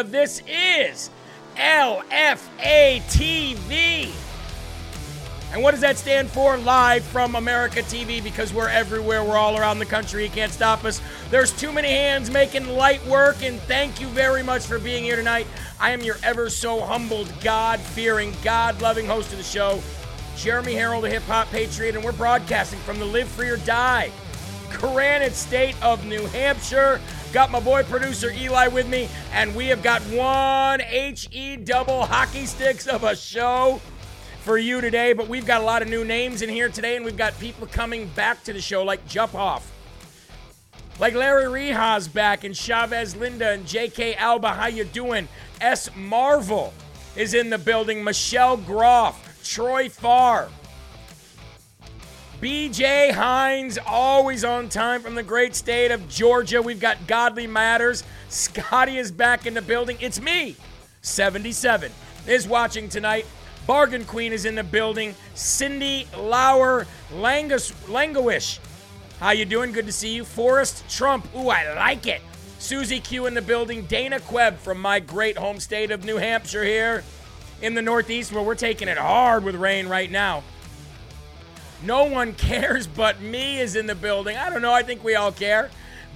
America. This is LFA TV. And what does that stand for? Live from America TV because we're everywhere. We're all around the country. You can't stop us. There's too many hands making light work. And thank you very much for being here tonight. I am your ever so humbled, God fearing, God loving host of the show, Jeremy Harrell, the hip hop patriot. And we're broadcasting from the Live Free or Die Granite State of New Hampshire. Got my boy producer Eli with me, and we have got one HE double hockey sticks of a show for you today. But we've got a lot of new names in here today, and we've got people coming back to the show like Jump Off. Like Larry Rehas back and Chavez Linda and JK Alba, how you doing? S Marvel is in the building. Michelle Groff, Troy Farr, BJ Hines, always on time from the great state of Georgia. We've got Godly Matters. Scotty is back in the building. It's me, 77, is watching tonight. Bargain Queen is in the building. Cindy Lauer Langus, Langowish. How you doing? Good to see you. Forrest Trump. Ooh, I like it. Susie Q in the building. Dana Quebb from my great home state of New Hampshire here in the Northeast where we're taking it hard with rain right now. No one cares but me is in the building. I don't know. I think we all care.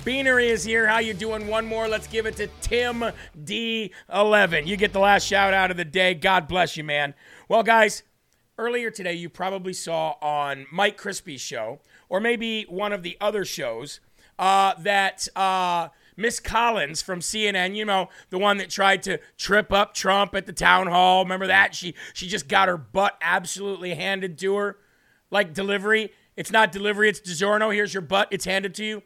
Beanery is here. How you doing? One more. Let's give it to Tim D11. You get the last shout out of the day. God bless you, man. Well, guys, earlier today you probably saw on Mike Crispy's show, or maybe one of the other shows, uh, that uh, Miss Collins from CNN, you know, the one that tried to trip up Trump at the town hall. Remember that? She she just got her butt absolutely handed to her like delivery. It's not delivery, it's DiGiorno. Here's your butt, it's handed to you.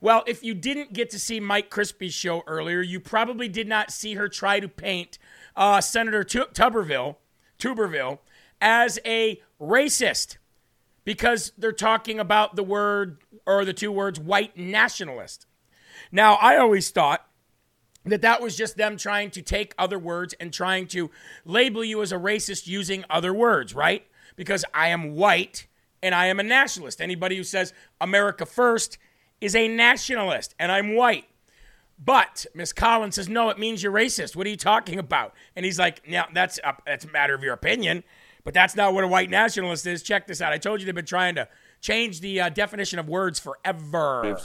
Well, if you didn't get to see Mike Crispy's show earlier, you probably did not see her try to paint uh, Senator Tu- Tuberville, Tuberville as a racist because they're talking about the word or the two words white nationalist. Now, I always thought that that was just them trying to take other words and trying to label you as a racist using other words, right? Because I am white and I am a nationalist. Anybody who says America first is a nationalist and I'm white. But Miss Collins says, no, it means you're racist. What are you talking about? And he's like, yeah, that's a, that's a matter of your opinion, but that's not what a white nationalist is. Check this out. I told you they've been trying to change the uh, definition of words forever.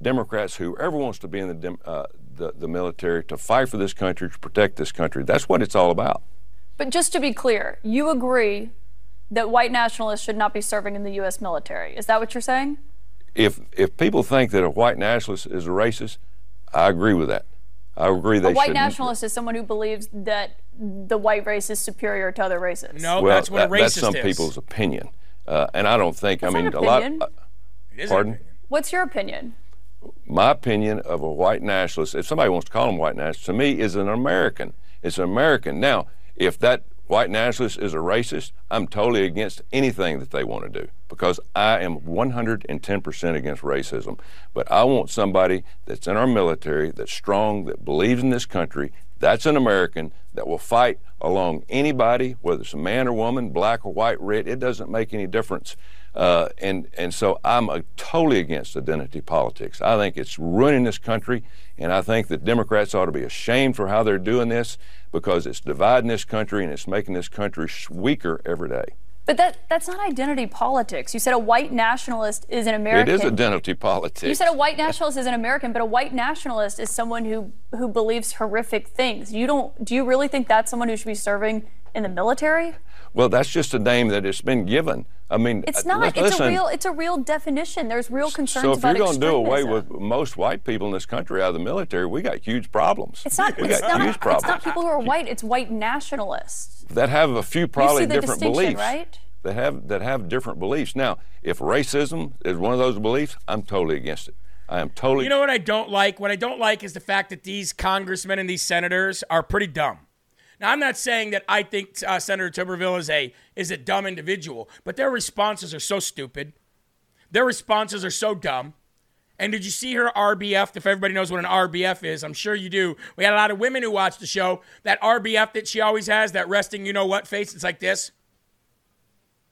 Democrats, whoever wants to be in the, dem- uh, the the military to fight for this country, to protect this country. That's what it's all about. But just to be clear, you agree that white nationalists should not be serving in the U.S. military. Is that what you're saying? If if people think that a white nationalist is a racist, I agree with that. I agree they a white shouldn't. nationalist is someone who believes that the white race is superior to other races. No, Well, that's what that- a racist that's some is. people's opinion, uh, and I don't think. That's I mean, not a lot. opinion. uh, It is pardon? opinion. What's your opinion? my opinion of a white nationalist, if somebody wants to call him white nationalist, to me is an American. It's an American. Now, if that white nationalist is a racist, I'm totally against anything that they want to do because I am 110% against racism. But I want somebody that's in our military, that's strong, that believes in this country. That's an American that will fight along anybody, whether it's a man or woman, black or white, red. It doesn't make any difference. Uh, and and so I'm uh, totally against identity politics. I think it's ruining this country, and I think that Democrats ought to be ashamed for how they're doing this because it's dividing this country and it's making this country weaker every day. But that that's not identity politics. You said a white nationalist is an American. It is identity politics. You said a white nationalist is an American, but a white nationalist is someone who who believes horrific things. You don't do you really think that's someone who should be serving in the military? Well, that's just a name that it's been given. I mean, it's uh, not. Listen, it's a real. It's a real definition. There's real concerns so if you're going to do away with most white people in this country out of the military, we got huge problems. It's not. We It's got not, huge it's not people who are white. It's white nationalists. that have a few probably you see different distinction, beliefs. right? That have that have different beliefs. Now, if racism is one of those beliefs, I'm totally against it. I am totally. You know what I don't like? What I don't like is the fact that these congressmen and these senators are pretty dumb. Now, I'm not saying that I think uh, Senator Tuberville is a is a dumb individual, but their responses are so stupid. Their responses are so dumb. And did you see her RBF? If everybody knows what an RBF is, I'm sure you do. We had a lot of women who watched the show. That RBF that she always has, that resting, you know what face, it's like this.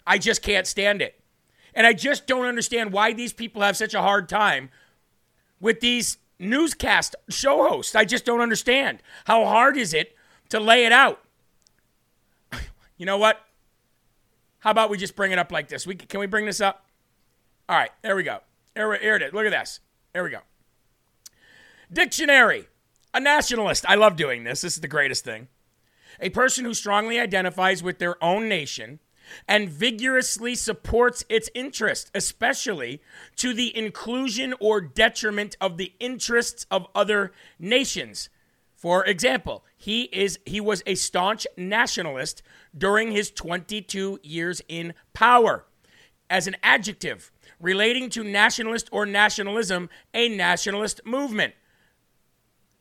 I just can't stand it. And I just don't understand why these people have such a hard time with these newscast show hosts. I just don't understand. How hard is it to lay it out? You know what? How about we just bring it up like this? We can we bring this up? All right, there we go. Here, here it is. Look at this. There we go. Dictionary. A nationalist. I love doing this. This is the greatest thing. A person who strongly identifies with their own nation and vigorously supports its interest, especially to the inclusion or detriment of the interests of other nations. For example, he is he was a staunch nationalist during his 22 years in power. As an adjective relating to nationalist or nationalism, a nationalist movement.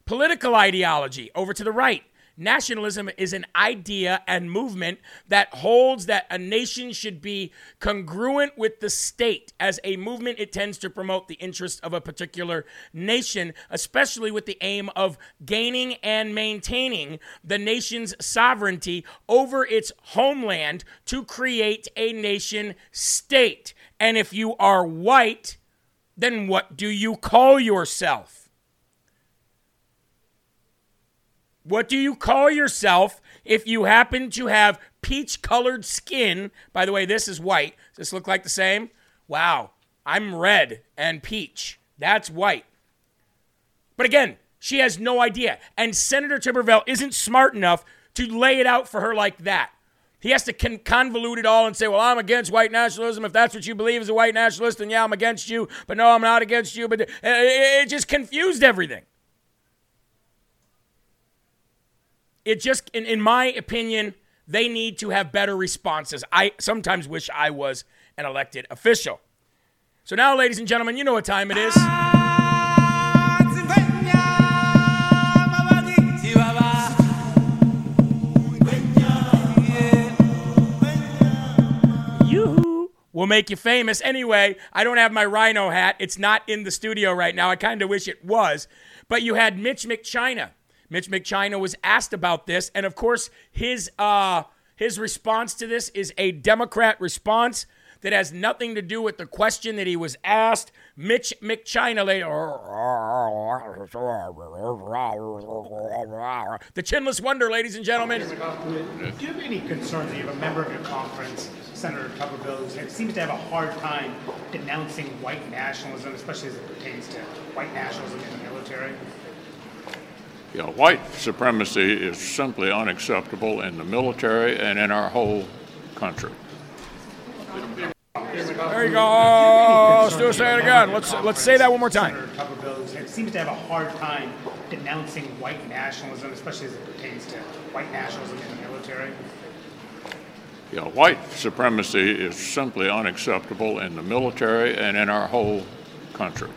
Political ideology over to the right. Nationalism is an idea and movement that holds that a nation should be congruent with the state. As a movement, it tends to promote the interests of a particular nation, especially with the aim of gaining and maintaining the nation's sovereignty over its homeland to create a nation state. And if you are white, then what do you call yourself? What do you call yourself if you happen to have peach colored skin? By the way, this is white. Does this look like the same? Wow, I'm red and peach. That's white. But again, she has no idea. And Senator Tuberville isn't smart enough to lay it out for her like that. He has to con- convolute it all and say, well, I'm against white nationalism. If that's what you believe as a white nationalist, then yeah, I'm against you. But no, I'm not against you. But uh, it, it just confused everything. It just in, in my opinion they need to have better responses. I sometimes wish i was an elected official. So now ladies and gentlemen you know what time it is. Will make you famous. Anyway i don't have my rhino hat. It's not in the studio right now. I kind of wish it was. But you had mitch mcchina Mitch McChina was asked about this, and of course, his uh, his response to this is a Democrat response that has nothing to do with the question that he was asked. Mitch McChina, the chinless wonder, ladies and gentlemen. Do you have any concerns that you have a member of your conference, Senator Tuberville, who seems to have a hard time denouncing white nationalism, especially as it pertains to white nationalism in the military? Yeah, white supremacy is simply unacceptable in the military and in our whole country. There you go. Oh, let's do it. Say it again. Let's let's say that one more time. It seems to have a hard time denouncing white nationalism, especially as it pertains to white nationalism in the military. Yeah, white supremacy is simply unacceptable in the military and in our whole country.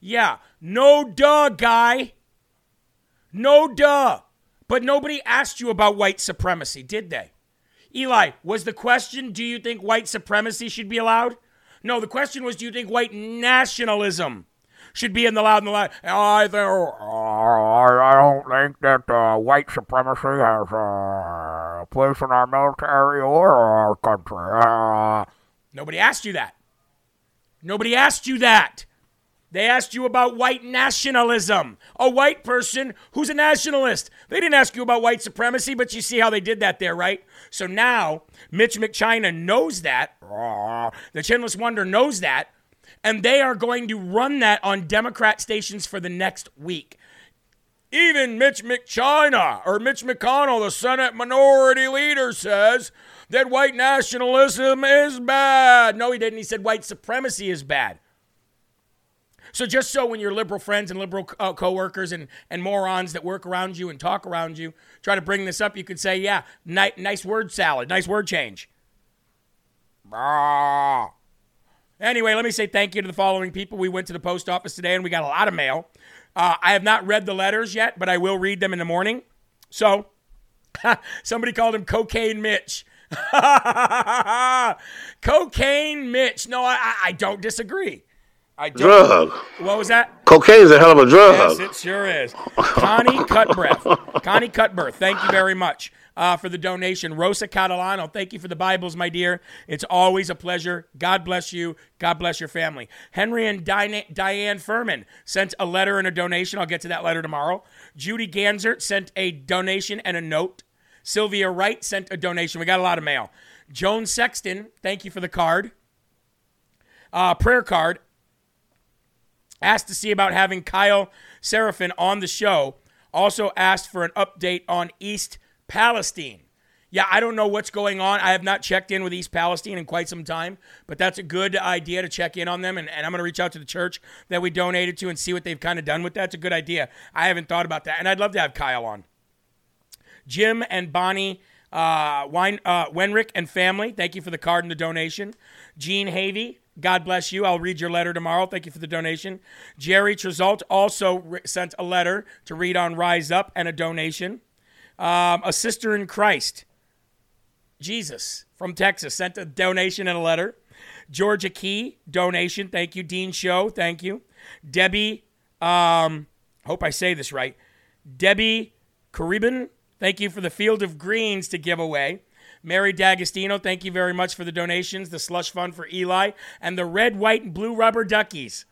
Yeah, no duh, guy. No duh. But nobody asked you about white supremacy, did they? Eli, was the question, do you think white supremacy should be allowed? No, the question was, do you think white nationalism should be in the loud and the loud? I think, I don't think that uh, white supremacy has uh, a place in our military or our country. Uh, Nobody asked you that. Nobody asked you that. They asked you about white nationalism. A white person who's a nationalist. They didn't ask you about white supremacy, but you see how they did that there, right? So now Mitch McChina knows that. The Chinless Wonder knows that. And they are going to run that on Democrat stations for the next week. Even Mitch McChina or Mitch McConnell, the Senate Minority Leader, says that white nationalism is bad. No, he didn't. He said white supremacy is bad. So just so when your liberal friends and liberal uh, coworkers and, and morons that work around you and talk around you try to bring this up, you could say, yeah, ni- nice word salad, nice word change. Anyway, let me say thank you to the following people. We went to the post office today and we got a lot of mail. Uh, I have not read the letters yet, but I will read them in the morning. So, somebody called him Cocaine Mitch. Cocaine Mitch. No, I, I don't disagree. I don't. Drug. What was that? Cocaine's a hell of a drug. Yes, it sure is. Connie Cutbreath. Connie Cutbreath, thank you very much uh, for the donation. Rosa Catalano, thank you for the Bibles, my dear. It's always a pleasure. God bless you. God bless your family. Henry and Diane, Diane Furman sent a letter and a donation. I'll get to that letter tomorrow. Judy Ganzert sent a donation and a note. Sylvia Wright sent a donation. We got a lot of mail. Joan Sexton, thank you for the card. Uh, prayer card asked to see about having Kyle Seraphin on the show. Also asked for an update on East Palestine. Yeah, I don't know what's going on. I have not checked in with East Palestine in quite some time, but that's a good idea to check in on them. And, and I'm going to reach out to the church that we donated to and see what they've kind of done with that. It's a good idea. I haven't thought about that. And I'd love to have Kyle on. Jim and Bonnie uh, uh, Wenrick and family, thank you for the card and the donation. Gene Havey, God bless you. I'll read your letter tomorrow. Thank you for the donation. Jerry Tresalt also re- sent a letter to read on Rise Up and a donation. Um, a sister in Christ, Jesus from Texas, sent a donation and a letter. Georgia Key, donation. Thank you. Dean Show, thank you. Debbie, um, hope I say this right. Debbie Caribin, thank you for the Field of Greens to give away. Mary D'Agostino, thank you very much for the donations, the slush fund for Eli, and the red, white, and blue rubber duckies.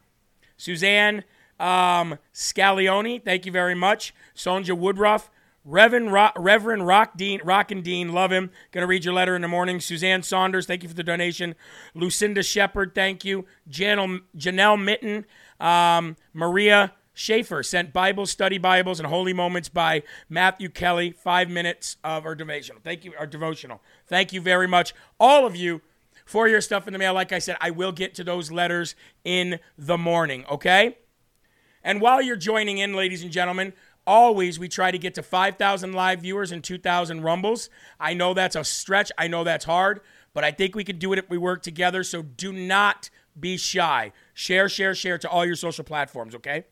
Suzanne um, Scalioni, thank you very much. Sonja Woodruff, Reverend Rock, Reverend Rock Dean, Rock and Dean, love him. Gonna read your letter in the morning. Suzanne Saunders, thank you for the donation. Lucinda Shepard, thank you. Janelle, Janelle Mitten, um, Maria Schaefer sent Bible study Bibles and holy moments by Matthew Kelly. Five minutes of our devotional. Thank you, our devotional. Thank you very much, all of you, for your stuff in the mail. Like I said, I will get to those letters in the morning. Okay. And while you're joining in, ladies and gentlemen, always we try to get to 5,000 live viewers and 2,000 rumbles. I know that's a stretch. I know that's hard, but I think we can do it if we work together. So do not be shy. Share, share, share to all your social platforms, okay?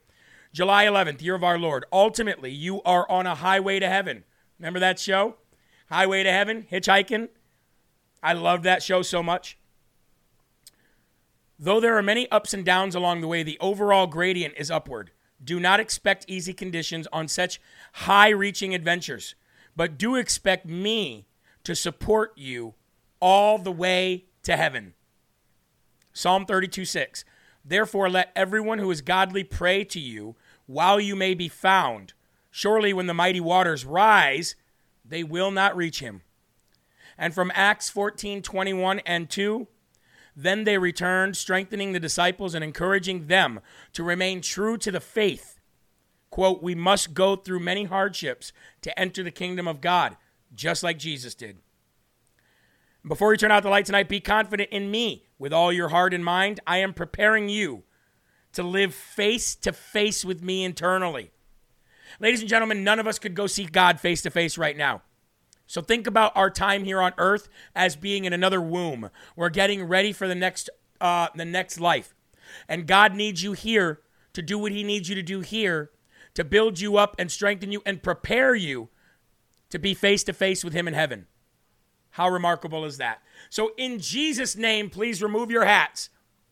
July 11th, year of our Lord. Ultimately, you are on a highway to heaven. Remember that show? Highway to Heaven, hitchhiking. I love that show so much. Though there are many ups and downs along the way, the overall gradient is upward. Do not expect easy conditions on such high reaching adventures, but do expect me to support you all the way to heaven. Psalm 32 6. Therefore, let everyone who is godly pray to you while you may be found. Surely, when the mighty waters rise, they will not reach him. And from Acts 14 21 and 2, then they returned, strengthening the disciples and encouraging them to remain true to the faith. Quote, we must go through many hardships to enter the kingdom of God, just like Jesus did. Before you turn out the light tonight, be confident in me with all your heart and mind. I am preparing you to live face to face with me internally. Ladies and gentlemen, none of us could go see God face to face right now. So think about our time here on earth as being in another womb. We're getting ready for the next uh, the next life. And God needs you here to do what he needs you to do here to build you up and strengthen you and prepare you to be face to face with him in heaven. How remarkable is that? So in Jesus name, please remove your hats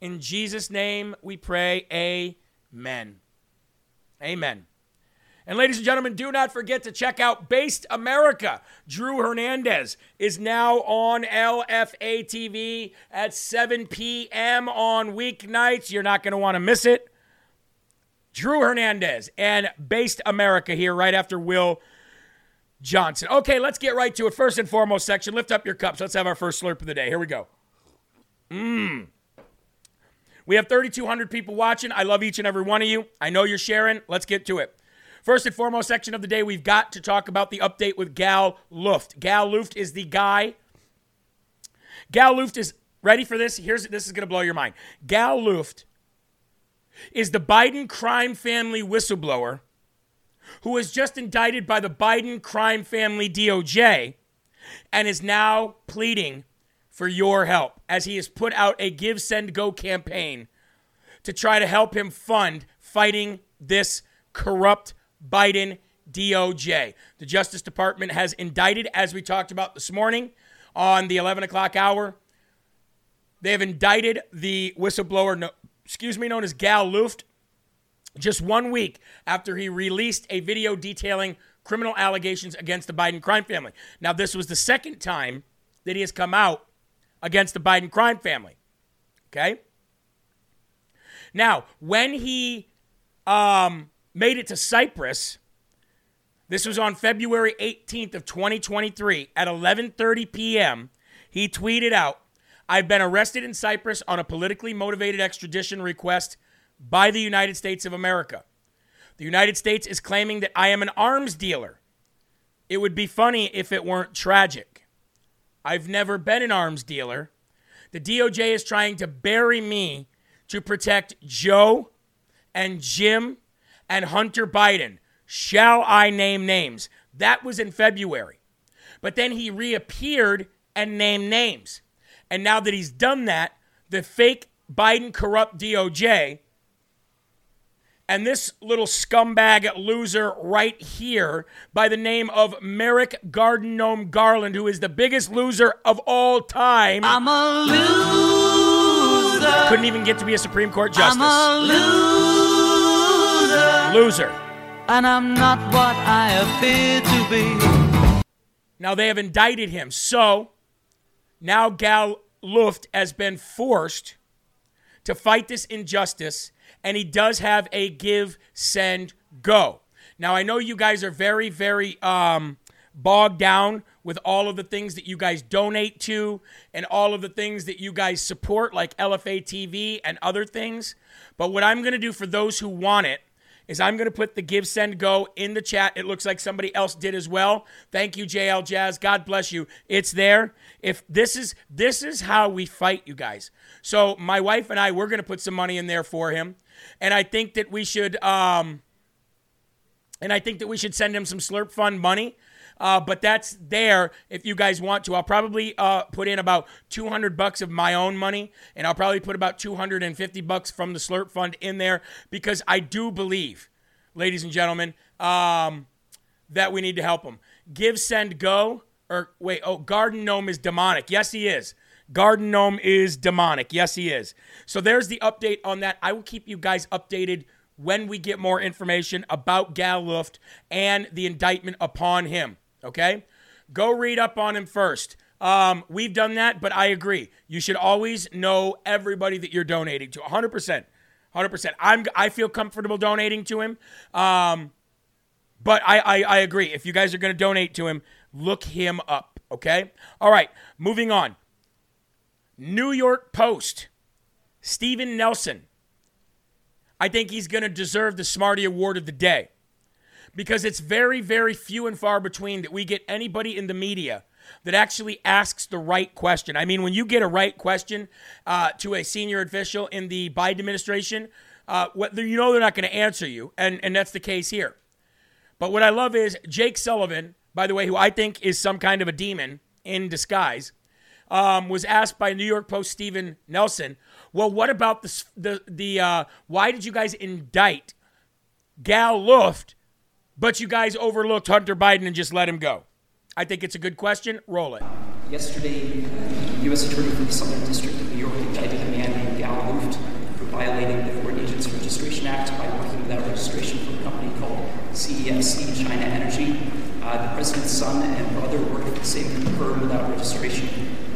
In Jesus' name we pray, Amen. Amen. And ladies and gentlemen, do not forget to check out Based America. Drew Hernandez is now on LFA TV at 7 p.m. on weeknights. You're not going to want to miss it. Drew Hernandez and Based America here right after Will Johnson. Okay, let's get right to it. First and foremost section, lift up your cups. Let's have our first slurp of the day. Here we go. Mmm. We have 3,200 people watching. I love each and every one of you. I know you're sharing. Let's get to it. First and foremost section of the day, we've got to talk about the update with Gal Luft. Gal Luft is the guy. Gal Luft is ready for this. Here's this is going to blow your mind. Gal Luft is the Biden crime family whistleblower who was just indicted by the Biden crime family DOJ and is now pleading for your help as he has put out a Give, Send, Go campaign to try to help him fund fighting this corrupt Biden DOJ. The Justice Department has indicted, as we talked about this morning on the 11 o'clock hour, they have indicted the whistleblower, excuse me, known as Gal Luft, just one week after he released a video detailing criminal allegations against the Biden crime family. Now, this was the second time that he has come out against the Biden crime family. Okay? Now, when he um, made it to Cyprus. This was on February 18th of 2023 at 11:30 p.m. He tweeted out, "I've been arrested in Cyprus on a politically motivated extradition request by the United States of America. The United States is claiming that I am an arms dealer. It would be funny if it weren't tragic. I've never been an arms dealer. The DOJ is trying to bury me to protect Joe and Jim and Hunter Biden. Shall I name names? That was in February. But then he reappeared and named names. And now that he's done that, the fake Biden corrupt DOJ and this little scumbag loser right here by the name of Merrick Garden Gnome Garland, who is the biggest loser of all time. I'm a loser. Couldn't even get to be a Supreme Court justice. I'm a loser. loser. And I'm not what I appear to be. Now they have indicted him. So now Gal Luft has been forced to fight this injustice, and he does have a give, send, go. Now I know you guys are very, very um, bogged down with all of the things that you guys donate to and all of the things that you guys support, like LFA TV and other things. But what I'm going to do for those who want it is I'm going to put the give, send, go in the chat. It looks like somebody else did as well. Thank you, JL Jazz. God bless you. It's there. If this is this is how we fight, you guys. So my wife and I, we're going to put some money in there for him, and I think that we should. Um, and I think that we should send him some Slurp Fund money. Uh, but that's there if you guys want to. I'll probably uh, put in about 200 bucks of my own money, and I'll probably put about 250 bucks from the Slurp Fund in there because I do believe, ladies and gentlemen, um, that we need to help them. Give, send, go. Or wait, oh, Garden Gnome is demonic. Yes, he is. Garden Gnome is demonic. Yes, he is. So there's the update on that. I will keep you guys updated when we get more information about Gal Luft and the indictment upon him. Okay? Go read up on him first. Um, we've done that, but I agree. You should always know everybody that you're donating to. 100%. 100%. I'm, I feel comfortable donating to him. Um, but I, I, I agree. If you guys are going to donate to him, look him up. Okay? All right. Moving on. New York Post. Stephen Nelson. I think he's going to deserve the Smarty Award of the day because it's very, very few and far between that we get anybody in the media that actually asks the right question. I mean, when you get a right question uh, to a senior official in the Biden administration, uh, what, you know they're not going to answer you, and, and that's the case here. But what I love is Jake Sullivan, by the way, who I think is some kind of a demon in disguise. um, was asked by New York Post Stephen Nelson, well, what about the, the, the uh, why did you guys indict Gal Luft, but you guys overlooked Hunter Biden and just let him go? I think it's a good question. Roll it. Yesterday, U.S. Attorney for the Southern District of New York indicted a man named Gal Luft for violating the Foreign Agents Registration Act by working without registration for a company called CEFC China Energy. Uh, the president's son and brother worked for the same firm without registration,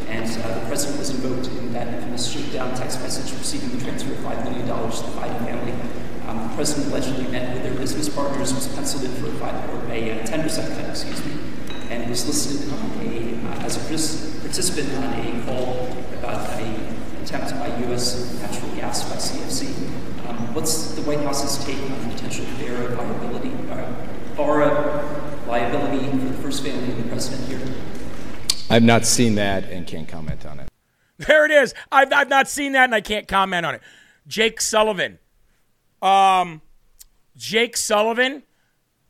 and uh, the president was invoked in that infamous shakedown text message receiving the transfer of $5 million to the Biden family. Um, the president allegedly met with their business partners, was penciled in for a, five, or a uh, 10% cut, excuse me, and was listed a, uh, as a participant on a call about an attempt by U.S. natural gas by CFC. Um, what's the White House's take on the potential FARA liability, uh, FARA liability for the first family of the president here? I've not seen that and can't comment on it. There it is. I've, I've not seen that and I can't comment on it. Jake Sullivan. Um, Jake Sullivan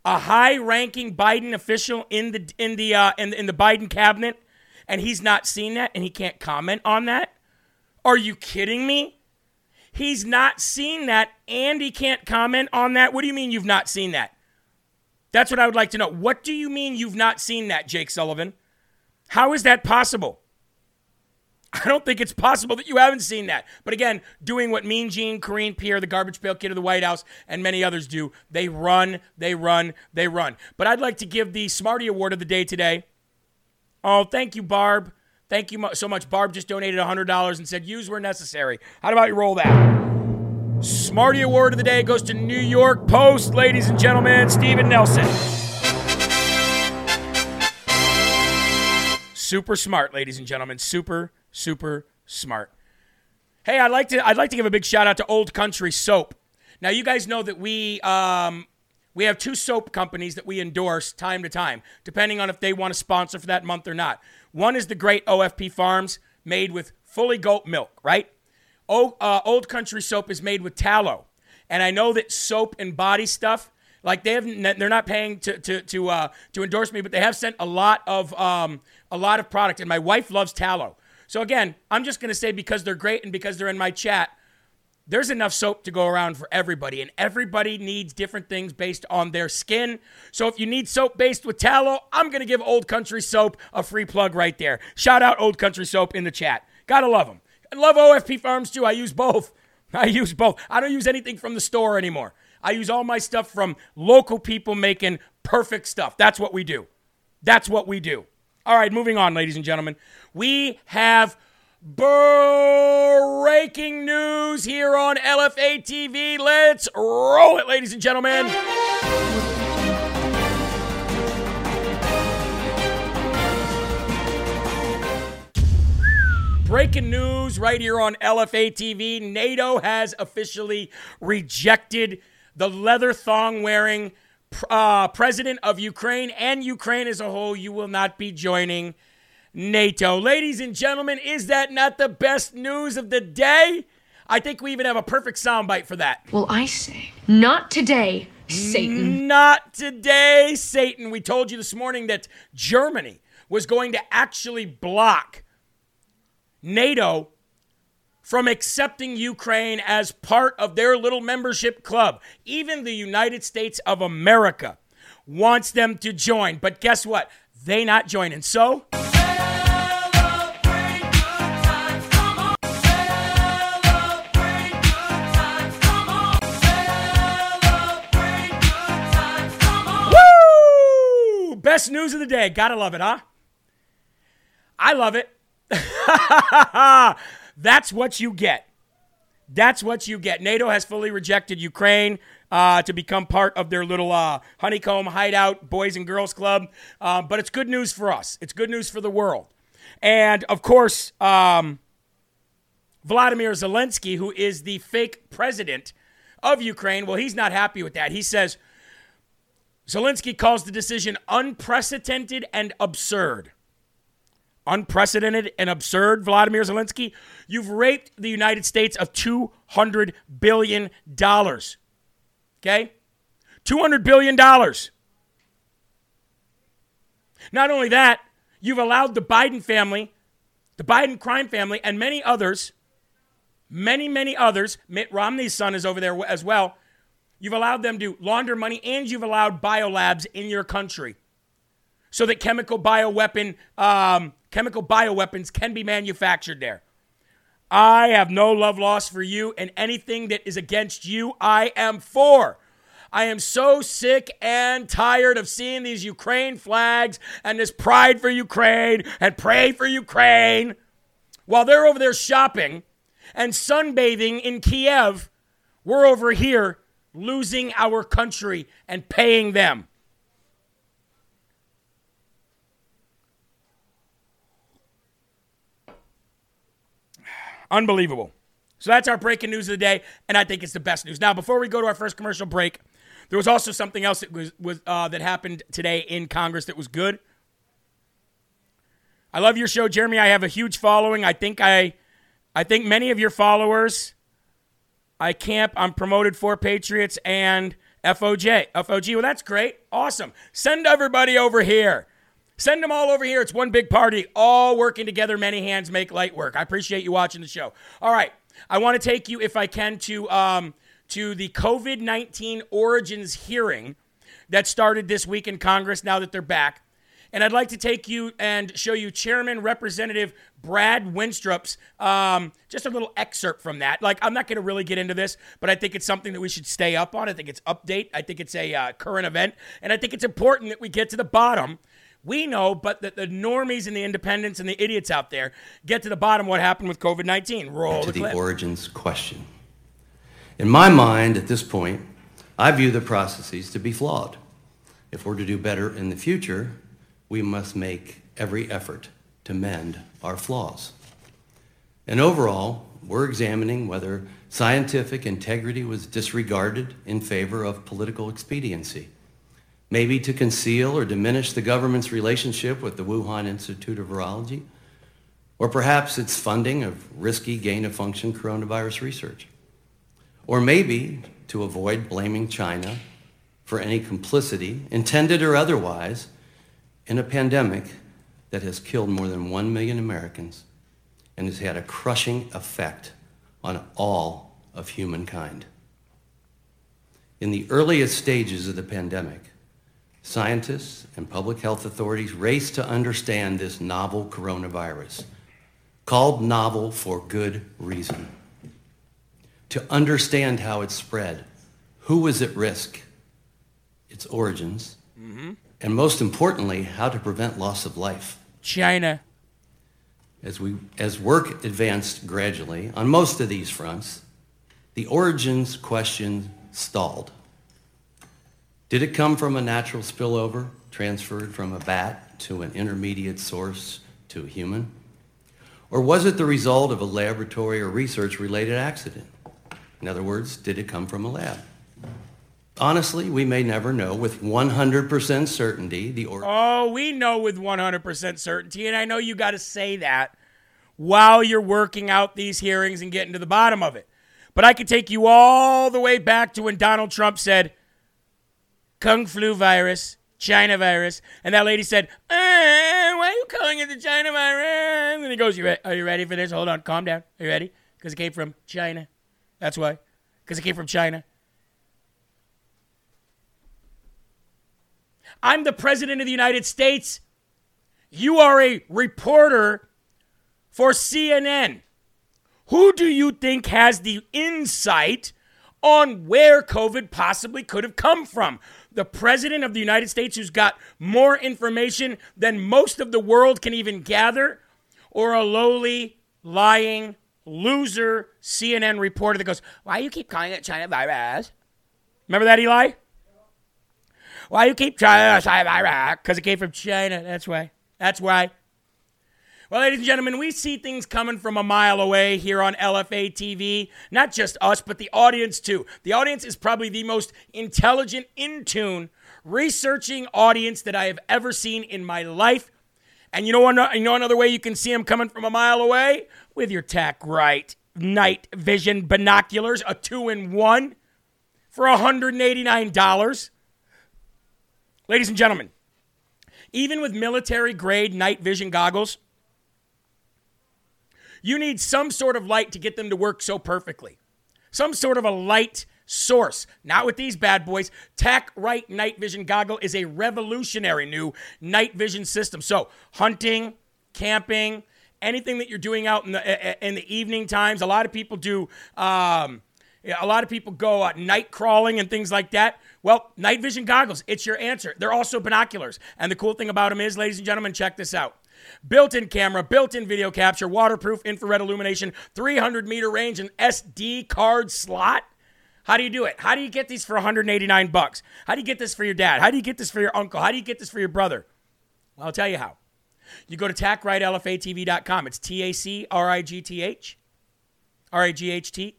a high-ranking Biden official in the in the uh, in, in the Biden cabinet, and he's not seen that, and he can't comment on that. Are you kidding me? He's not seen that, and he can't comment on that. What do you mean you've not seen that? That's what I would like to know. What do you mean you've not seen that, Jake Sullivan? How is that possible? I don't think it's possible that you haven't seen that. But again, doing what Mean Gene, Karine Pierre, the garbage pail kid of the White House, and many others do, they run, they run, they run. But I'd like to give the Smarty Award of the day today. Oh, thank you, Barb. Thank you so much. Barb just donated $100 and said, use where necessary. How about you roll that? Smarty Award of the day goes to New York Post, ladies and gentlemen, Stephen Nelson. Super smart, ladies and gentlemen. Super super smart. Hey, I'd like to I'd like to give a big shout out to Old Country Soap. Now you guys know that we um, we have two soap companies that we endorse time to time, depending on if they want to sponsor for that month or not. One is the great OFP Farms, made with fully goat milk, right? O, uh, Old Country Soap is made with tallow, and I know that soap and body stuff, like they have, they're not paying to to to uh, to endorse me, but they have sent a lot of um, a lot of product, and my wife loves tallow. So again, I'm just going to say because they're great and because they're in my chat, there's enough soap to go around for everybody, and everybody needs different things based on their skin. So if you need soap based with tallow, I'm going to give Old Country Soap a free plug right there. Shout out Old Country Soap in the chat. Gotta love them. And love OFP Farms too. I use both. I use both. I don't use anything from the store anymore. I use all my stuff from local people making perfect stuff. That's what we do. That's what we do. All right, moving on, ladies and gentlemen. We have breaking news here on LFA TV. Let's roll it, ladies and gentlemen. Breaking news right here on LFA TV. NATO has officially rejected the leather thong wearing uh, president of Ukraine and Ukraine as a whole, you will not be joining NATO. Ladies and gentlemen, is that not the best news of the day? I think we even have a perfect soundbite for that. Well, I say, not today, Satan. Not today, Satan. We told you this morning that Germany was going to actually block NATO from accepting Ukraine as part of their little membership club. Even the United States of America wants them to join. But guess what? They not joining. So! Best news of the day. Gotta love it, huh? I love it. That's what you get. That's what you get. NATO has fully rejected Ukraine uh, to become part of their little uh, honeycomb hideout boys and girls club. Uh, but it's good news for us. It's good news for the world. And of course, um, Vladimir Zelensky, who is the fake president of Ukraine, well, he's not happy with that. He says Zelensky calls the decision unprecedented and absurd unprecedented and absurd, Vladimir Zelensky. You've raped the United States of $200 billion. Okay? $200 billion. Not only that, you've allowed the Biden family, the Biden crime family, and many others, many, many others, Mitt Romney's son is over there as well. You've allowed them to launder money and you've allowed biolabs in your country so that chemical bioweapon um, chemical bioweapons can be manufactured there. I have no love lost for you, and anything that is against you, I am for. I am so sick and tired of seeing these Ukraine flags and this pride for Ukraine and pray for Ukraine while they're over there shopping and sunbathing in Kiev. We're over here losing our country and paying them. Unbelievable. So that's our breaking news of the day, and I think it's the best news. Now, before we go to our first commercial break, there was also something else that was, was uh, that happened today in Congress that was good. I love your show, Jeremy. I have a huge following. I think I, I think many of your followers. I camp. I'm promoted for Patriots and FOJ. FOG. Well, that's great. Awesome. Send everybody over here. Send them all over here. It's one big party, all working together. Many hands make light work. I appreciate you watching the show. All right, I want to take you, if I can, to um, to the COVID nineteen origins hearing that started this week in Congress. Now that they're back. And I'd like to take you and show you Chairman Representative Brad Wenstrup's um, just a little excerpt from that. Like, I'm not going to really get into this, but I think it's something that we should stay up on. I think it's update. I think it's a uh, current event. And I think it's important that we get to the bottom we know, but that the normies and the independents and the idiots out there get to the bottom what happened with COVID 19. Roll to the, the origins question. In my mind, at this point, I view the processes to be flawed. If we're to do better in the future, we must make every effort to mend our flaws. And overall, we're examining whether scientific integrity was disregarded in favor of political expediency maybe to conceal or diminish the government's relationship with the Wuhan Institute of Virology, or perhaps its funding of risky gain-of-function coronavirus research, or maybe to avoid blaming China for any complicity, intended or otherwise, in a pandemic that has killed more than 1 million Americans and has had a crushing effect on all of humankind. In the earliest stages of the pandemic, Scientists and public health authorities race to understand this novel coronavirus, called novel for good reason. To understand how it spread, who was at risk, its origins, mm-hmm. and most importantly, how to prevent loss of life. China. As, we, as work advanced gradually on most of these fronts, the origins question stalled. Did it come from a natural spillover transferred from a bat to an intermediate source to a human? Or was it the result of a laboratory or research-related accident? In other words, did it come from a lab? Honestly, we may never know with 100% certainty the origin. Oh, we know with 100% certainty, and I know you got to say that while you're working out these hearings and getting to the bottom of it. But I could take you all the way back to when Donald Trump said, Kung flu virus, China virus. And that lady said, uh, Why are you calling it the China virus? And he goes, you re- Are you ready for this? Hold on, calm down. Are you ready? Because it came from China. That's why. Because it came from China. I'm the President of the United States. You are a reporter for CNN. Who do you think has the insight on where COVID possibly could have come from? The president of the United States who's got more information than most of the world can even gather, or a lowly, lying, loser CNN reporter that goes, Why you keep calling it China virus? Remember that, Eli? Why you keep trying to virus? Because it came from China. That's why. That's why. Well, ladies and gentlemen, we see things coming from a mile away here on LFA TV. Not just us, but the audience too. The audience is probably the most intelligent, in tune, researching audience that I have ever seen in my life. And you know, you know another way you can see them coming from a mile away? With your TAC Right night vision binoculars, a two in one for $189. Ladies and gentlemen, even with military grade night vision goggles, You need some sort of light to get them to work so perfectly. Some sort of a light source. Not with these bad boys. Tac Right Night Vision Goggle is a revolutionary new night vision system. So, hunting, camping, anything that you're doing out in the in the evening times. A lot of people do. Um, a lot of people go uh, night crawling and things like that. Well, night vision goggles, it's your answer. They're also binoculars. And the cool thing about them is, ladies and gentlemen, check this out. Built in camera, built in video capture, waterproof infrared illumination, 300 meter range, and SD card slot. How do you do it? How do you get these for 189 bucks? How do you get this for your dad? How do you get this for your uncle? How do you get this for your brother? Well, I'll tell you how. You go to tacrightlfatv.com. It's T A C R I G T H. R I G H T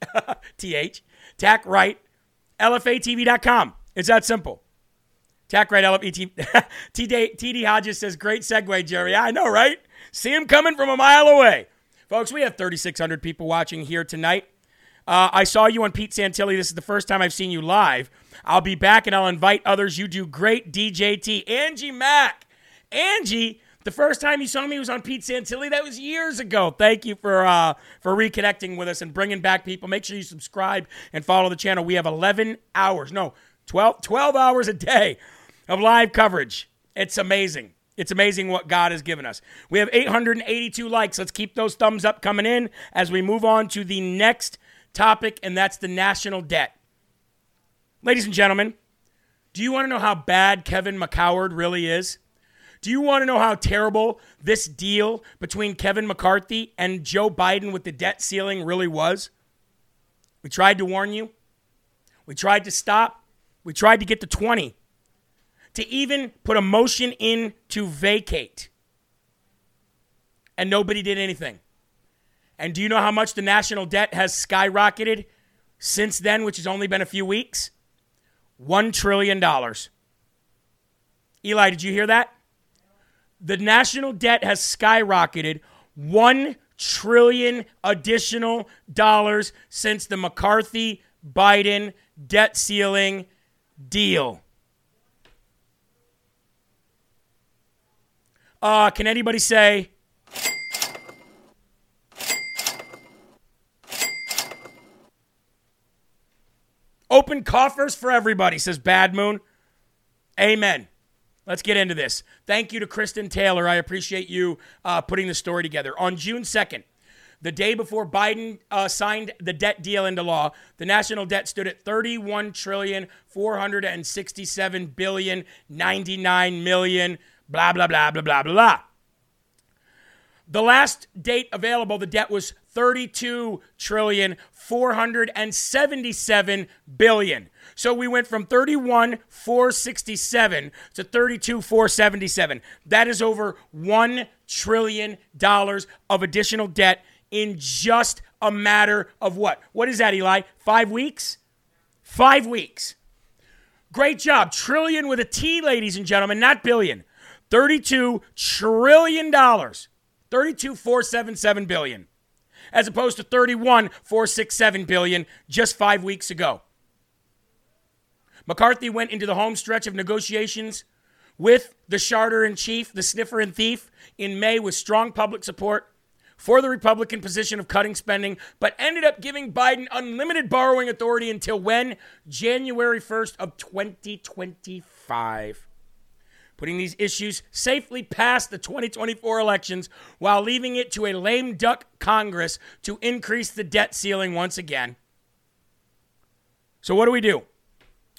T H. TacRightLFATV.com. It's that simple. TacRight LFATV. TD Hodges says, great segue, Jerry. I know, right? See him coming from a mile away. Folks, we have 3,600 people watching here tonight. Uh, I saw you on Pete Santilli. This is the first time I've seen you live. I'll be back and I'll invite others. You do great, DJT. Angie Mack. Angie the first time you saw me was on Pete Santilli. That was years ago. Thank you for uh, for reconnecting with us and bringing back people. Make sure you subscribe and follow the channel. We have 11 hours, no, 12, 12 hours a day of live coverage. It's amazing. It's amazing what God has given us. We have 882 likes. Let's keep those thumbs up coming in as we move on to the next topic, and that's the national debt. Ladies and gentlemen, do you want to know how bad Kevin McCoward really is? Do you want to know how terrible this deal between Kevin McCarthy and Joe Biden with the debt ceiling really was? We tried to warn you. We tried to stop. We tried to get to 20. To even put a motion in to vacate. And nobody did anything. And do you know how much the national debt has skyrocketed since then, which has only been a few weeks? $1 trillion. Eli, did you hear that? the national debt has skyrocketed 1 trillion additional dollars since the McCarthy Biden debt ceiling deal. Uh, can anybody say Open coffers for everybody, says Bad Moon. Amen. Let's get into this. Thank you to Kristen Taylor. I appreciate you uh, putting the story together. On June 2nd, the day before Biden uh, signed the debt deal into law, the national debt stood at 31 trillion 467 billion 99 million blah blah blah blah blah blah. The last date available, the debt was 32 trillion 477 billion. So we went from 31 467 to 32 477. That is over 1 trillion dollars of additional debt in just a matter of what? What is that, Eli? 5 weeks? 5 weeks. Great job. Trillion with a T, ladies and gentlemen, not billion. 32 trillion dollars. 32 477 billion as opposed to 31 467 billion just 5 weeks ago. McCarthy went into the home stretch of negotiations with the charter in chief, the sniffer and thief, in May with strong public support for the Republican position of cutting spending, but ended up giving Biden unlimited borrowing authority until when? January 1st of 2025. Putting these issues safely past the 2024 elections while leaving it to a lame duck Congress to increase the debt ceiling once again. So, what do we do?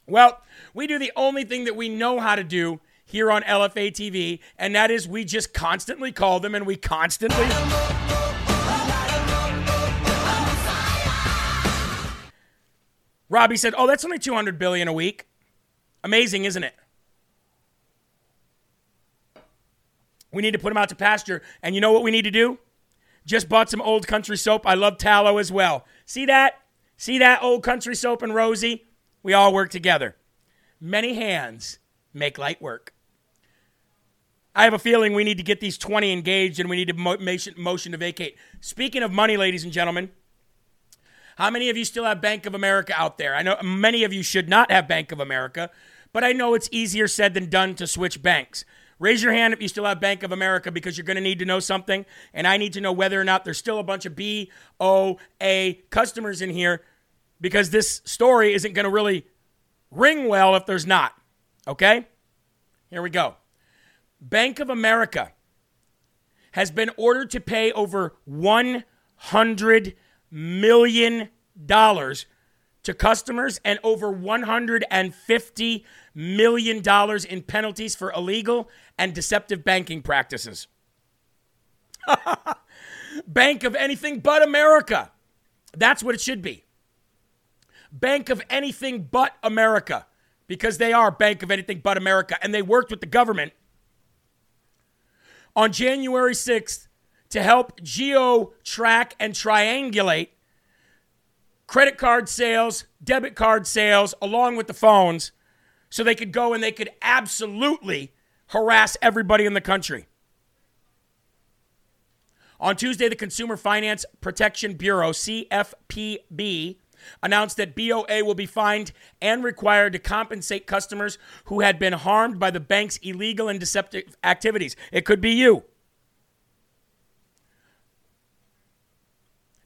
Well, we do the only thing that we know how to do here on LFA TV, and that is we just constantly call them and we constantly. Robbie said, "Oh, that's only 200 billion a week." Amazing, isn't it? We need to put them out to pasture. And you know what we need to do? Just bought some old country soap. I love tallow as well. See that? See that old country soap and Rosie? We all work together. Many hands make light work. I have a feeling we need to get these 20 engaged and we need to motion, motion to vacate. Speaking of money, ladies and gentlemen, how many of you still have Bank of America out there? I know many of you should not have Bank of America, but I know it's easier said than done to switch banks. Raise your hand if you still have Bank of America because you're going to need to know something. And I need to know whether or not there's still a bunch of BOA customers in here because this story isn't going to really ring well if there's not. Okay? Here we go. Bank of America has been ordered to pay over $100 million to customers and over $150 million in penalties for illegal and deceptive banking practices. Bank of anything but America. That's what it should be. Bank of anything but America because they are Bank of anything but America and they worked with the government on January 6th to help geo track and triangulate credit card sales, debit card sales, along with the phones, so they could go and they could absolutely harass everybody in the country. On Tuesday, the Consumer Finance Protection Bureau, CFPB, announced that BOA will be fined and required to compensate customers who had been harmed by the bank's illegal and deceptive activities. It could be you.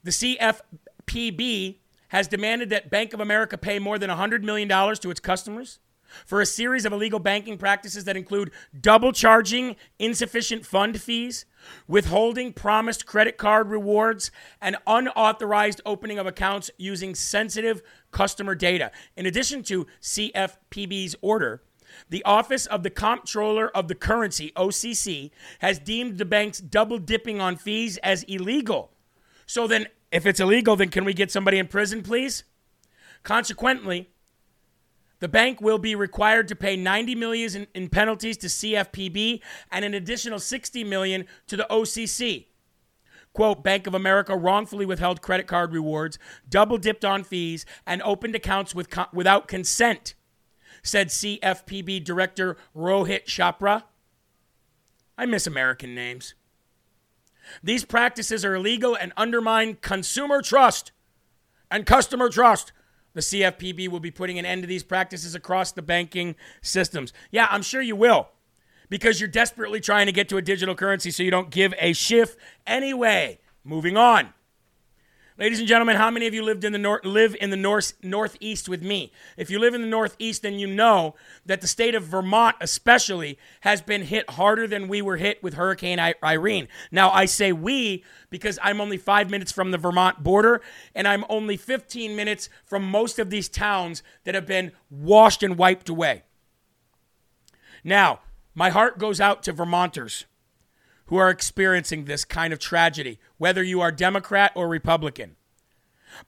The CFPB has demanded that Bank of America pay more than $100 million to its customers for a series of illegal banking practices that include double charging insufficient fund fees, withholding promised credit card rewards, and unauthorized opening of accounts using sensitive customer data. In addition to CFPB's order, the Office of the Comptroller of the Currency, OCC, has deemed the bank's double dipping on fees as illegal. So then, if it's illegal, then can we get somebody in prison, please? Consequently, the bank will be required to pay 90 million in, in penalties to CFPB and an additional 60 million to the OCC. Quote, Bank of America wrongfully withheld credit card rewards, double dipped on fees, and opened accounts with without consent, said CFPB Director Rohit Chopra. I miss American names. These practices are illegal and undermine consumer trust and customer trust. The CFPB will be putting an end to these practices across the banking systems. Yeah, I'm sure you will because you're desperately trying to get to a digital currency so you don't give a shift anyway. Moving on. Ladies and gentlemen, how many of you lived in the nor- live in the north northeast with me? If you live in the northeast, then you know that the state of Vermont, especially, has been hit harder than we were hit with Hurricane I- Irene. Now, I say we because I'm only five minutes from the Vermont border, and I'm only 15 minutes from most of these towns that have been washed and wiped away. Now, my heart goes out to Vermonters who are experiencing this kind of tragedy, whether you are Democrat or Republican.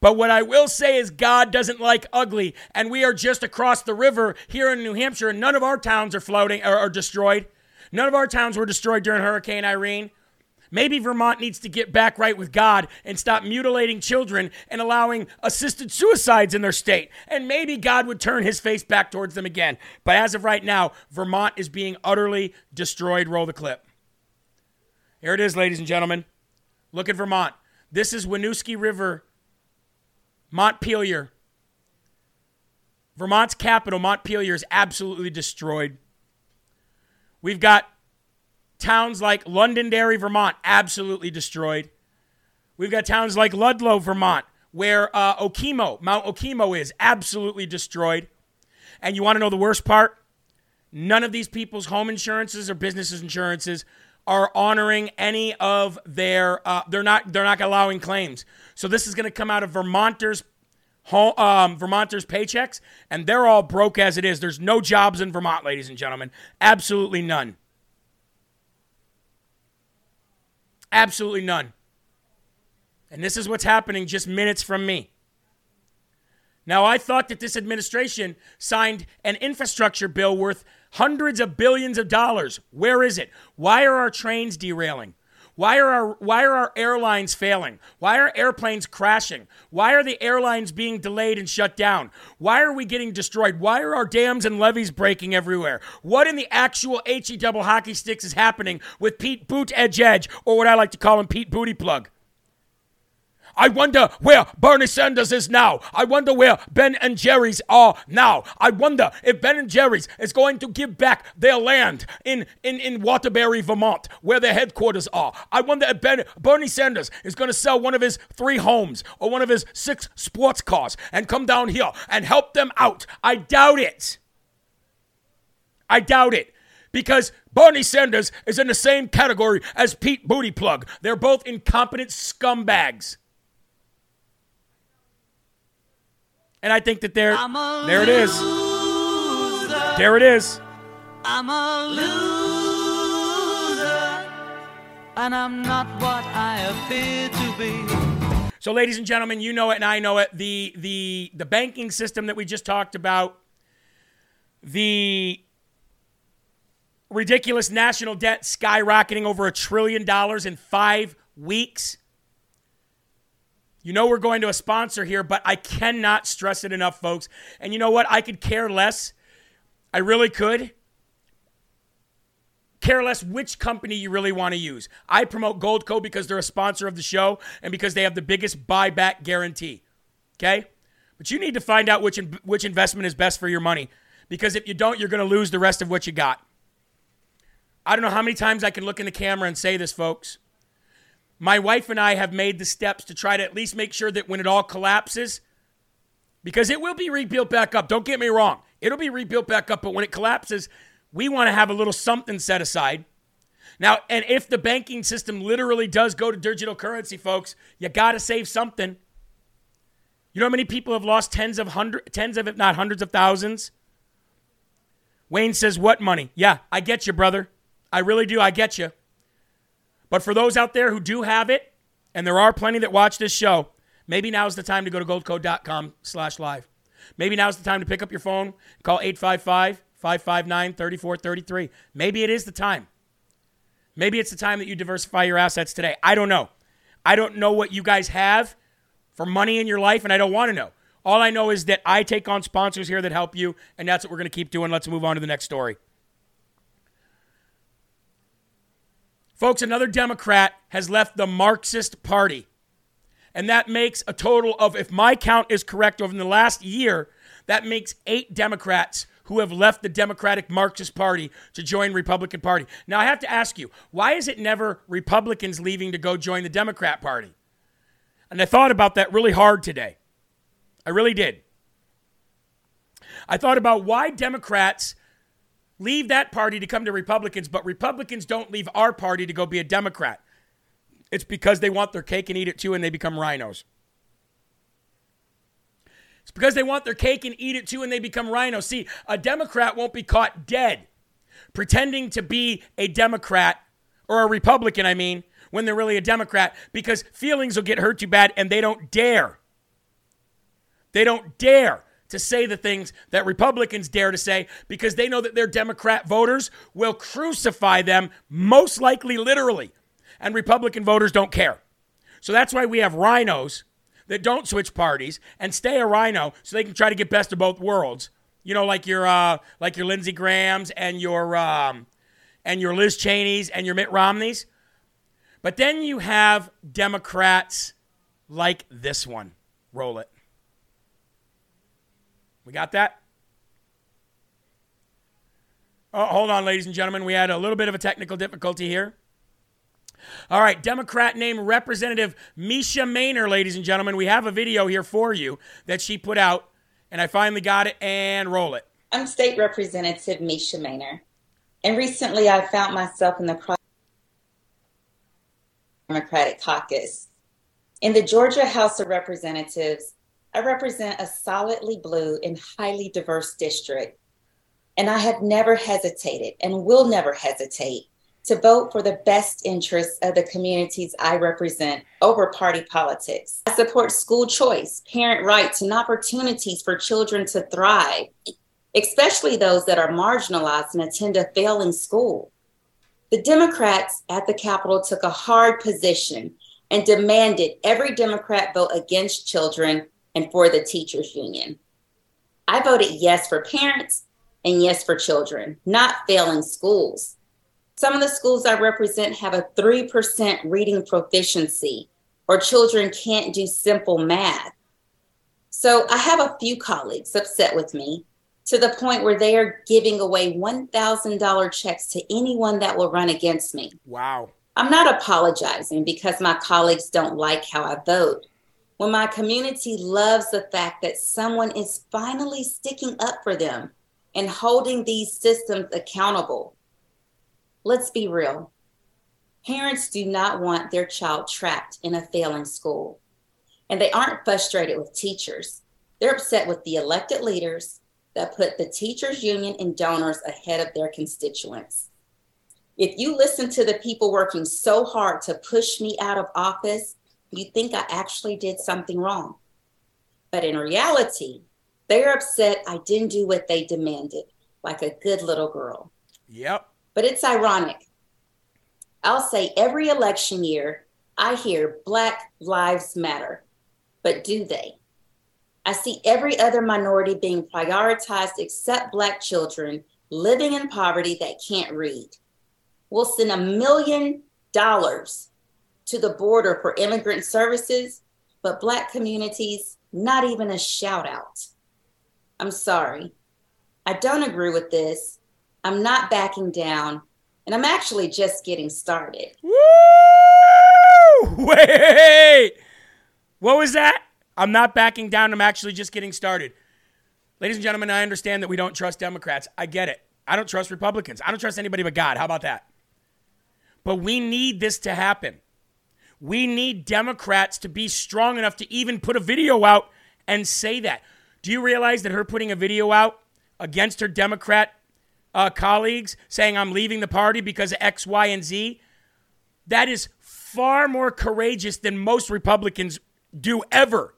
But what I will say is, God doesn't like ugly, and we are just across the river here in New Hampshire, and none of our towns are floating or, or destroyed. None of our towns were destroyed during Hurricane Irene. Maybe Vermont needs to get back right with God and stop mutilating children and allowing assisted suicides in their state. And maybe God would turn his face back towards them again. But as of right now, Vermont is being utterly destroyed. Roll the clip. Here it is, ladies and gentlemen. Look at Vermont. This is Winooski River, Montpelier. Vermont's capital, Montpelier, is absolutely destroyed. We've got towns like Londonderry, Vermont, absolutely destroyed. We've got towns like Ludlow, Vermont, where uh, Okemo, Mount Okemo is absolutely destroyed. And you want to know the worst part? None of these people's home insurances or businesses insurances are honoring any of their. Uh, they're not. They're not allowing claims. So this is going to come out of Vermonters. Um, Vermonters' paychecks, and they're all broke as it is. There's no jobs in Vermont, ladies and gentlemen. Absolutely none. Absolutely none. And this is what's happening just minutes from me. Now, I thought that this administration signed an infrastructure bill worth hundreds of billions of dollars. Where is it? Why are our trains derailing? Why are our why are our airlines failing? Why are airplanes crashing? Why are the airlines being delayed and shut down? Why are we getting destroyed? Why are our dams and levees breaking everywhere? What in the actual HE double hockey sticks is happening with Pete Boot Edge Edge, or what I like to call him Pete Booty Plug? I wonder where Bernie Sanders is now. I wonder where Ben and Jerry's are now. I wonder if Ben and Jerry's is going to give back their land in, in, in Waterbury, Vermont, where their headquarters are. I wonder if ben, Bernie Sanders is going to sell one of his three homes or one of his six sports cars and come down here and help them out. I doubt it. I doubt it because Bernie Sanders is in the same category as Pete Booty Plug. They're both incompetent scumbags. And I think that there, there it is. There it is. I'm a loser, and I'm not what I appear to be. So, ladies and gentlemen, you know it and I know it. The the the banking system that we just talked about, the ridiculous national debt skyrocketing over a trillion dollars in five weeks. You know we're going to a sponsor here, but I cannot stress it enough, folks. And you know what? I could care less. I really could. Care less which company you really want to use. I promote Goldco because they're a sponsor of the show and because they have the biggest buyback guarantee. Okay? But you need to find out which, which investment is best for your money because if you don't, you're going to lose the rest of what you got. I don't know how many times I can look in the camera and say this, folks. My wife and I have made the steps to try to at least make sure that when it all collapses, because it will be rebuilt back up. Don't get me wrong. It'll be rebuilt back up, but when it collapses, we want to have a little something set aside. Now, and if the banking system literally does go to digital currency, folks, you got to save something. You know how many people have lost tens of hundreds, tens of if not hundreds of thousands? Wayne says, "What money?" Yeah, I get you, brother. I really do. I get you. But for those out there who do have it, and there are plenty that watch this show, maybe now is the time to go to goldco.com slash live. Maybe now is the time to pick up your phone, call 855 559 3433. Maybe it is the time. Maybe it's the time that you diversify your assets today. I don't know. I don't know what you guys have for money in your life, and I don't want to know. All I know is that I take on sponsors here that help you, and that's what we're going to keep doing. Let's move on to the next story. Folks, another Democrat has left the Marxist Party. And that makes a total of, if my count is correct, over the last year, that makes eight Democrats who have left the Democratic Marxist Party to join Republican Party. Now I have to ask you, why is it never Republicans leaving to go join the Democrat Party? And I thought about that really hard today. I really did. I thought about why Democrats leave that party to come to Republicans, but Republicans don't leave our party to go be a Democrat. It's because they want their cake and eat it too and they become rhinos. It's because they want their cake and eat it too and they become RINOs. See, a Democrat won't be caught dead pretending to be a Democrat or a Republican, I mean, when they're really a Democrat because feelings will get hurt too bad and they don't dare. They don't dare to say the things that Republicans dare to say because they know that their Democrat voters will crucify them, most likely literally. And Republican voters don't care. So that's why we have rhinos that don't switch parties and stay a rhino so they can try to get best of both worlds. You know, like your uh, like your Lindsey Grahams and your um, and your Liz Cheneys and your Mitt Romneys. But then you have Democrats like this one. Roll it. We got that? Oh, hold on, ladies and gentlemen. We had a little bit of a technical difficulty here. All right, Democrat named Representative Mesha Mainor, ladies and gentlemen. We have a video here for you that she put out, and I finally got it and roll it. I'm State Representative Mesha Mainor, and recently I found myself in the Democratic caucus. In the Georgia House of Representatives, I represent a solidly blue and highly diverse district, and I have never hesitated and will never hesitate to vote for the best interests of the communities I represent over party politics. I support school choice, parent rights, and opportunities for children to thrive, especially those that are marginalized and attend a failing school. The Democrats at the Capitol took a hard position and demanded every Democrat vote against children and for the teachers union. I voted yes for parents and yes for children, not failing schools. Some of the schools I represent have a 3% reading proficiency, or children can't do simple math. So I have a few colleagues upset with me to the point where they are giving away $1,000 checks to anyone that will run against me. Wow. I'm not apologizing because my colleagues don't like how I vote. When my community loves the fact that someone is finally sticking up for them and holding these systems accountable. Let's be real. Parents do not want their child trapped in a failing school. And they aren't frustrated with teachers. They're upset with the elected leaders that put the teachers union and donors ahead of their constituents. If you listen to the people working so hard to push me out of office, you think I actually did something wrong. But in reality, they're upset I didn't do what they demanded, like a good little girl. Yep. But it's ironic. I'll say every election year, I hear Black Lives Matter. But do they? I see every other minority being prioritized except Black children living in poverty that can't read. We'll send a million dollars to the border for immigrant services, but Black communities, not even a shout out. I'm sorry. I don't agree with this. I'm not backing down, and I'm actually just getting started. Woo! Wait! What was that? I'm not backing down. I'm actually just getting started. Ladies and gentlemen, I understand that we don't trust Democrats. I get it. I don't trust Republicans. I don't trust anybody but God. How about that? But we need this to happen. We need Democrats to be strong enough to even put a video out and say that. Do you realize that her putting a video out against her Democrat uh, colleagues saying, I'm leaving the party because of X, Y, and Z? That is far more courageous than most Republicans do ever.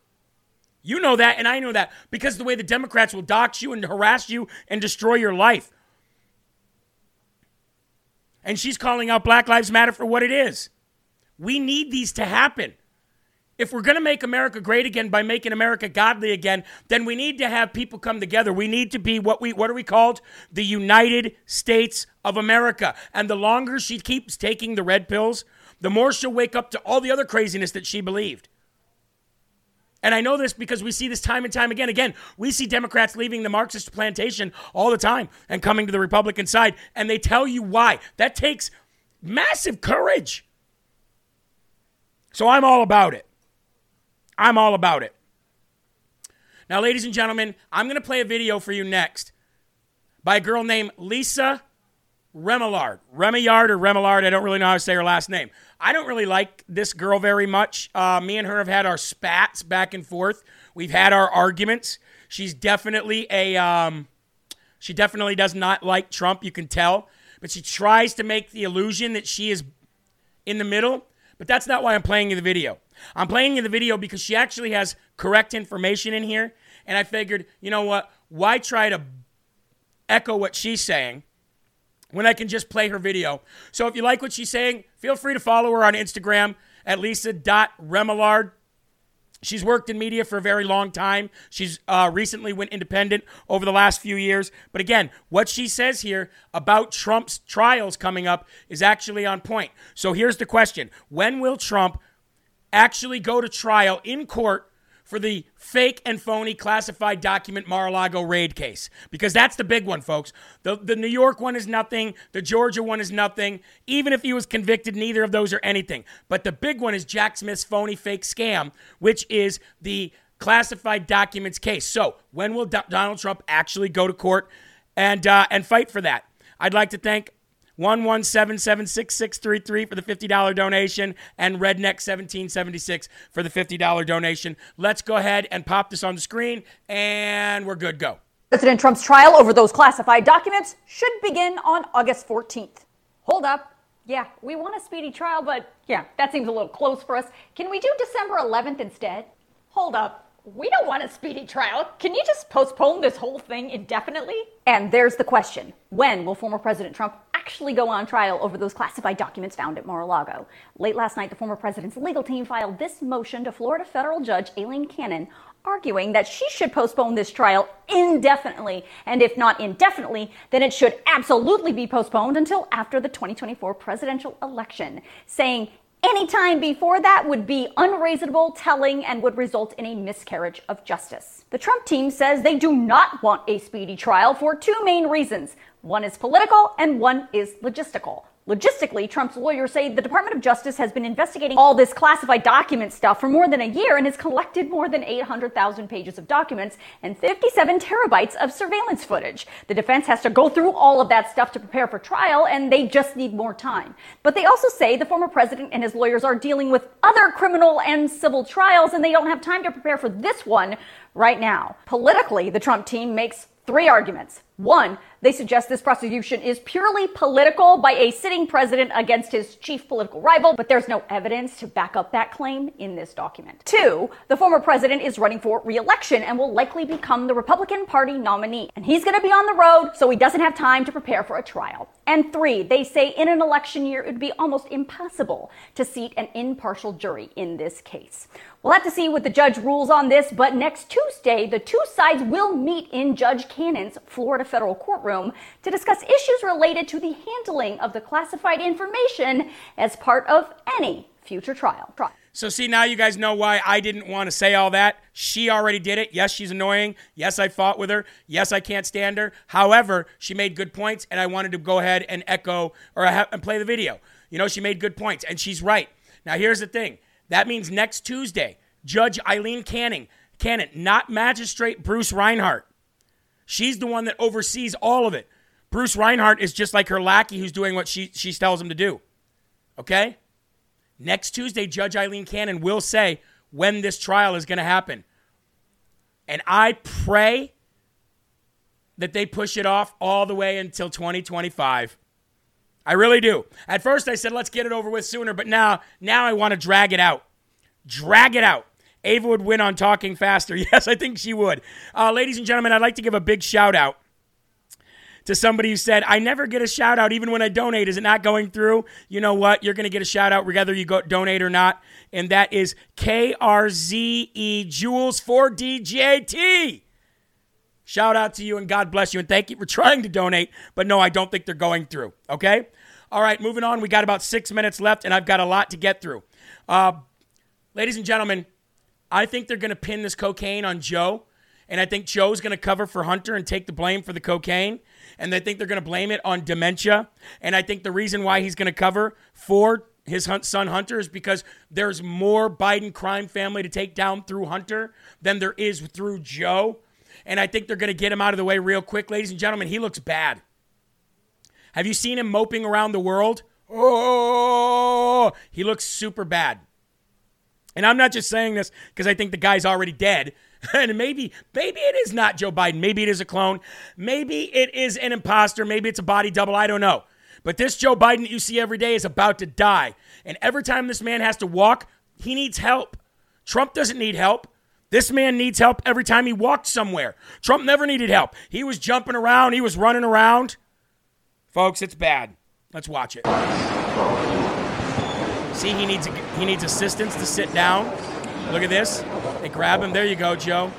You know that, and I know that because the way the Democrats will dox you and harass you and destroy your life. And she's calling out Black Lives Matter for what it is. We need these to happen. If we're going to make America great again by making America godly again, then we need to have people come together. We need to be what we what are we called? The United States of America. And the longer she keeps taking the red pills, the more she'll wake up to all the other craziness that she believed. And I know this because we see this time and time again. Again, we see Democrats leaving the Marxist plantation all the time and coming to the Republican side, and they tell you why. That takes massive courage. So I'm all about it. I'm all about it. Now, ladies and gentlemen, I'm going to play a video for you next by a girl named Lisa Remillard. Remillard or Remillard, I don't really know how to say her last name. I don't really like this girl very much. Uh, me and her have had our spats back and forth. We've had our arguments. She's definitely a, um, she definitely does not like Trump, you can tell. But she tries to make the illusion that she is in the middle. But that's not why I'm playing you the video. I'm playing you the video because she actually has correct information in here. And I figured, you know what? Why try to echo what she's saying when I can just play her video? So if you like what she's saying, feel free to follow her on Instagram at lisa.remillard. She's worked in media for a very long time. She's uh, recently went independent over the last few years. But again, what she says here about Trump's trials coming up is actually on point. So here's the question When will Trump actually go to trial in court for the fake and phony classified document Mar-a-Lago raid case because that's the big one, folks. The the New York one is nothing, the Georgia one is nothing. Even if he was convicted, neither of those are anything. But the big one is Jack Smith's phony fake scam, which is the classified documents case. So, when will Donald Trump actually go to court and uh, and fight for that? I'd like to thank 117766633 for the $50 donation and Redneck1776 for the $50 donation. Let's go ahead and pop this on the screen and we're good. Go. President Trump's trial over those classified documents should begin on August 14th. Hold up. Yeah, we want a speedy trial, but yeah, that seems a little close for us. Can we do December 11th instead? Hold up. We don't want a speedy trial. Can you just postpone this whole thing indefinitely? And there's the question When will former President Trump actually go on trial over those classified documents found at Mar a Lago? Late last night, the former president's legal team filed this motion to Florida federal judge Aileen Cannon, arguing that she should postpone this trial indefinitely. And if not indefinitely, then it should absolutely be postponed until after the 2024 presidential election, saying Any time before that would be unreasonable, telling, and would result in a miscarriage of justice. The Trump team says they do not want a speedy trial for two main reasons. One is political and one is logistical. Logistically, Trump's lawyers say the Department of Justice has been investigating all this classified document stuff for more than a year and has collected more than 800,000 pages of documents and 57 terabytes of surveillance footage. The defense has to go through all of that stuff to prepare for trial, and they just need more time. But they also say the former president and his lawyers are dealing with other criminal and civil trials, and they don't have time to prepare for this one right now. Politically, the Trump team makes three arguments. One, they suggest this prosecution is purely political by a sitting president against his chief political rival, but there's no evidence to back up that claim in this document. Two, the former president is running for re-election and will likely become the Republican Party nominee. And he's going to be on the road, so he doesn't have time to prepare for a trial. And three, they say in an election year, it would be almost impossible to seat an impartial jury in this case. We'll have to see what the judge rules on this, but next Tuesday, the two sides will meet in Judge Cannon's Florida federal courtroom to discuss issues related to the handling of the classified information as part of any future trial. So, see, now you guys know why I didn't want to say all that. She already did it. Yes, she's annoying. Yes, I fought with her. Yes, I can't stand her. However, she made good points, and I wanted to go ahead and echo or ha- and play the video. You know, she made good points, and she's right. Now, here's the thing that means next Tuesday, Judge Aileen Canning, Cannon, not Magistrate Bruce Reinhart. She's the one that oversees all of it. Bruce Reinhart is just like her lackey who's doing what she, she tells him to do. Okay? Next Tuesday, Judge Aileen Cannon will say when this trial is going to happen. And I pray that they push it off all the way until 2025. I really do. At first I said let's get it over with sooner, but now now I want to drag it out. Drag it out. Ava would win on talking faster. Yes, I think she would. Uh, ladies and gentlemen, I'd like to give a big shout out to somebody who said, I never get a shout out even when I donate. Is it not going through? You know what? You're going to get a shout out whether you go donate or not. And that is KRZE Jules for DJT. Shout out to you and God bless you. And thank you for trying to donate. But no, I don't think they're going through. Okay? All right, moving on. We got about six minutes left, and I've got a lot to get through. Uh, ladies and gentlemen, I think they're going to pin this cocaine on Joe. And I think Joe's going to cover for Hunter and take the blame for the cocaine. And they think they're going to blame it on dementia. And I think the reason why he's going to cover for his son Hunter is because there's more Biden crime family to take down through Hunter than there is through Joe. And I think they're going to get him out of the way real quick. Ladies and gentlemen, he looks bad. Have you seen him moping around the world? Oh, he looks super bad. And I'm not just saying this because I think the guy's already dead. and maybe, maybe it is not Joe Biden. Maybe it is a clone. Maybe it is an imposter. Maybe it's a body double. I don't know. But this Joe Biden that you see every day is about to die. And every time this man has to walk, he needs help. Trump doesn't need help. This man needs help every time he walked somewhere. Trump never needed help. He was jumping around, he was running around. Folks, it's bad. Let's watch it. See, he needs he needs assistance to sit down. Look at this. They grab him. There you go, Joe.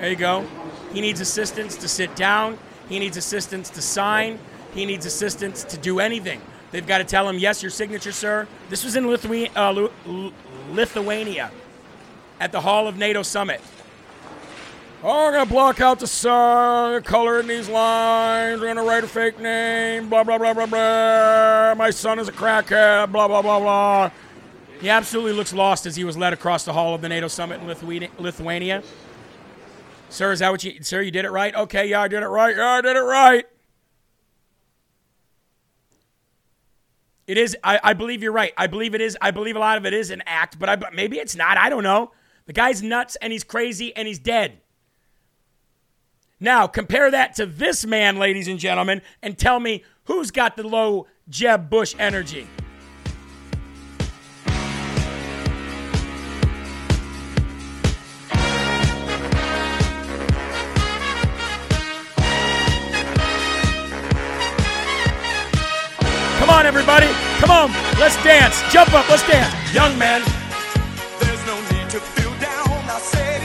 There you go. He needs assistance to sit down. He needs assistance to sign. He needs assistance to do anything. They've got to tell him, yes, your signature, sir. This was in Lithu- uh, Lithuania at the Hall of NATO Summit. Oh, I'm gonna block out the sun, color in these lines. I'm gonna write a fake name. Blah blah blah blah blah. My son is a crackhead. Blah blah blah blah. He absolutely looks lost as he was led across the hall of the NATO summit in Lithuania. Sir, is that what you? Sir, you did it right. Okay, yeah, I did it right. Yeah, I did it right. It is. I, I believe you're right. I believe it is. I believe a lot of it is an act, but I, maybe it's not. I don't know. The guy's nuts and he's crazy and he's dead. Now, compare that to this man, ladies and gentlemen, and tell me who's got the low Jeb Bush energy. Come on, everybody. Come on. Let's dance. Jump up. Let's dance. Young man. There's no need to feel down. I said,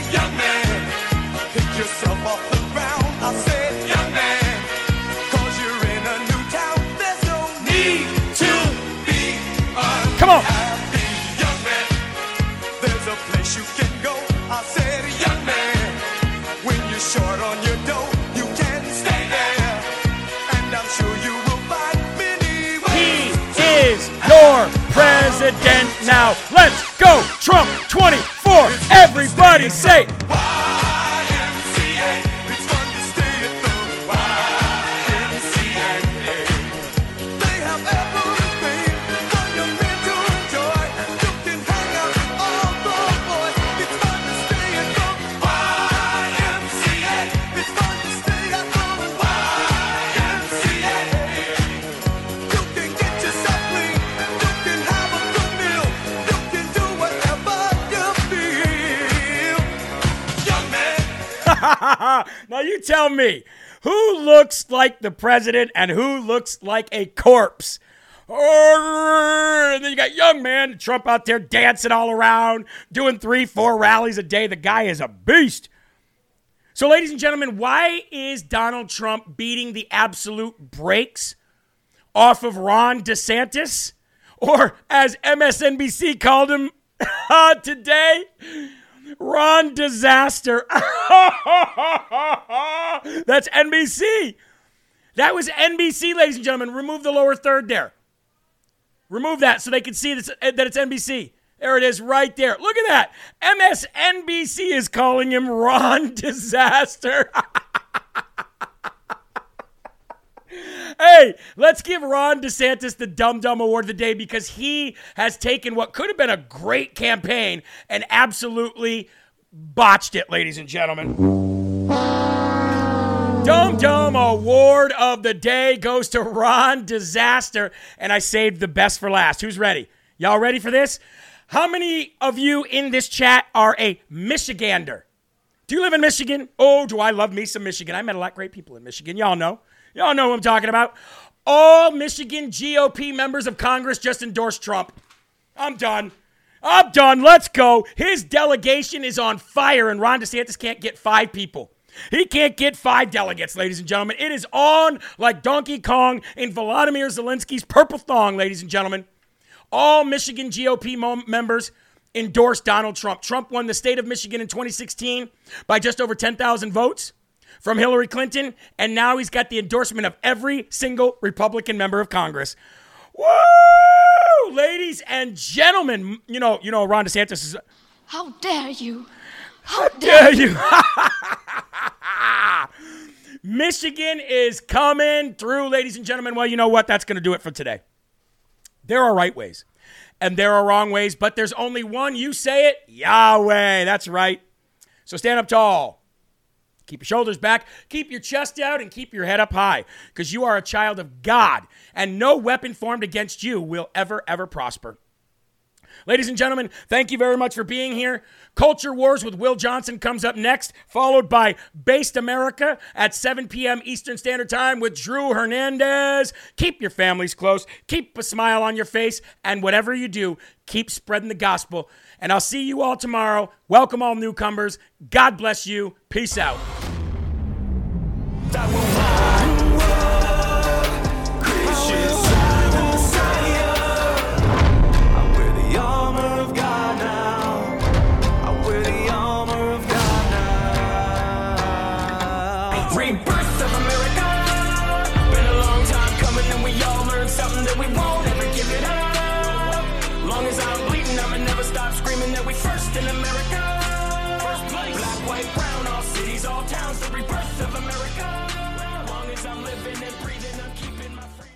your president now. Let's go, Trump 24. Everybody say. Tell me who looks like the president and who looks like a corpse. And then you got young man Trump out there dancing all around, doing three, four rallies a day. The guy is a beast. So, ladies and gentlemen, why is Donald Trump beating the absolute brakes off of Ron DeSantis? Or, as MSNBC called him today, Ron Disaster. That's NBC. That was NBC, ladies and gentlemen. Remove the lower third there. Remove that so they can see that it's NBC. There it is right there. Look at that. MSNBC is calling him Ron Disaster. hey, let's give Ron DeSantis the Dumb Dumb Award of the day because he has taken what could have been a great campaign and absolutely botched it, ladies and gentlemen. Dumb Dumb Award of the day goes to Ron Disaster, and I saved the best for last. Who's ready? Y'all ready for this? How many of you in this chat are a Michigander? Do you live in Michigan? Oh, do I love me some Michigan. I met a lot of great people in Michigan. Y'all know. Y'all know what I'm talking about. All Michigan GOP members of Congress just endorsed Trump. I'm done. I'm done. Let's go. His delegation is on fire, and Ron DeSantis can't get five people. He can't get five delegates, ladies and gentlemen. It is on like Donkey Kong in Volodymyr Zelensky's purple thong, ladies and gentlemen. All Michigan GOP members endorsed Donald Trump. Trump won the state of Michigan in 2016 by just over 10,000 votes from Hillary Clinton, and now he's got the endorsement of every single Republican member of Congress. Woo! Ladies and gentlemen, you know, you know, Ron DeSantis is. How dare you? How dare you? Michigan is coming through, ladies and gentlemen. Well, you know what? That's going to do it for today. There are right ways and there are wrong ways, but there's only one. You say it, Yahweh. That's right. So stand up tall. Keep your shoulders back, keep your chest out, and keep your head up high because you are a child of God, and no weapon formed against you will ever, ever prosper. Ladies and gentlemen, thank you very much for being here. Culture Wars with Will Johnson comes up next, followed by Based America at 7 p.m. Eastern Standard Time with Drew Hernandez. Keep your families close, keep a smile on your face, and whatever you do, keep spreading the gospel. And I'll see you all tomorrow. Welcome all newcomers. God bless you. Peace out.